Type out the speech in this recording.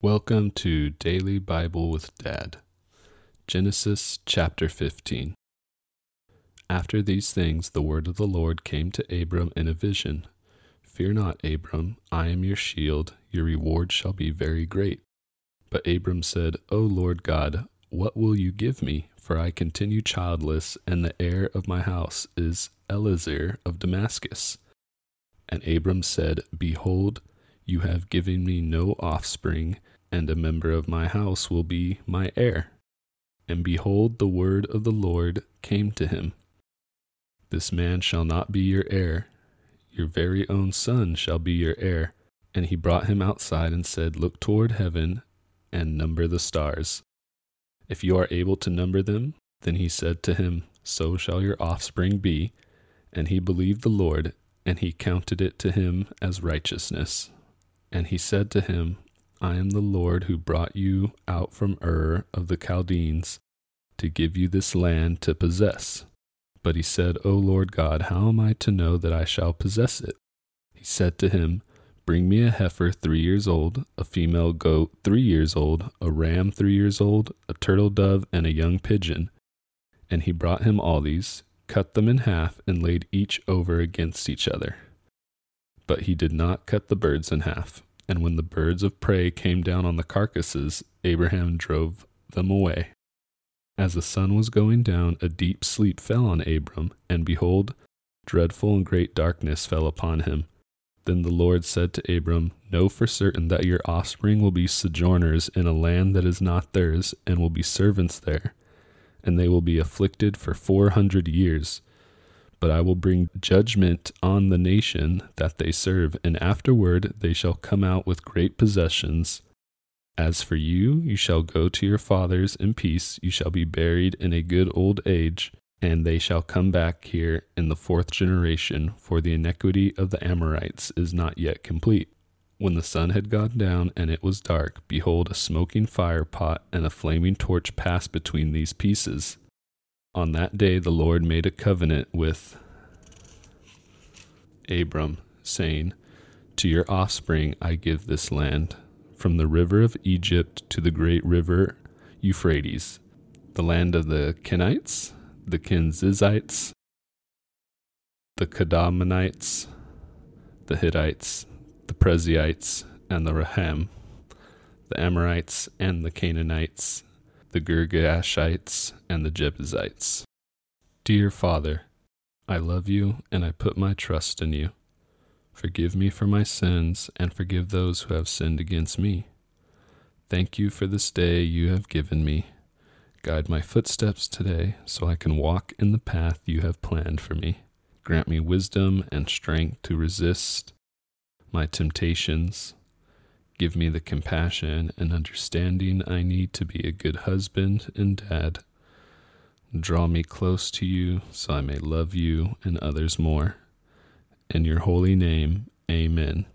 Welcome to Daily Bible with Dad. Genesis chapter 15. After these things, the word of the Lord came to Abram in a vision Fear not, Abram, I am your shield, your reward shall be very great. But Abram said, O Lord God, what will you give me? For I continue childless, and the heir of my house is Eliezer of Damascus. And Abram said, Behold, you have given me no offspring, and a member of my house will be my heir. And behold, the word of the Lord came to him This man shall not be your heir, your very own son shall be your heir. And he brought him outside and said, Look toward heaven and number the stars. If you are able to number them, then he said to him, So shall your offspring be. And he believed the Lord, and he counted it to him as righteousness. And he said to him, I am the Lord who brought you out from Ur of the Chaldeans to give you this land to possess. But he said, O Lord God, how am I to know that I shall possess it? He said to him, Bring me a heifer three years old, a female goat three years old, a ram three years old, a turtle dove, and a young pigeon. And he brought him all these, cut them in half, and laid each over against each other. But he did not cut the birds in half. And when the birds of prey came down on the carcasses, Abraham drove them away. As the sun was going down, a deep sleep fell on Abram, and behold, dreadful and great darkness fell upon him. Then the Lord said to Abram, Know for certain that your offspring will be sojourners in a land that is not theirs, and will be servants there, and they will be afflicted for four hundred years but I will bring judgment on the nation that they serve, and afterward they shall come out with great possessions. As for you, you shall go to your fathers in peace, you shall be buried in a good old age, and they shall come back here in the fourth generation, for the iniquity of the Amorites is not yet complete. When the sun had gone down and it was dark, behold, a smoking fire pot and a flaming torch passed between these pieces. On that day the Lord made a covenant with Abram, saying, To your offspring I give this land, from the river of Egypt to the great river Euphrates, the land of the Kenites, the Kenizzites, the Kadmonites, the Hittites, the Perizzites, and the Rephaim, the Amorites, and the Canaanites, the Girgashites, and the Jebusites. Dear Father, I love you and I put my trust in you. Forgive me for my sins and forgive those who have sinned against me. Thank you for this day you have given me. Guide my footsteps today so I can walk in the path you have planned for me. Grant me wisdom and strength to resist my temptations Give me the compassion and understanding I need to be a good husband and dad. Draw me close to you so I may love you and others more. In your holy name, amen.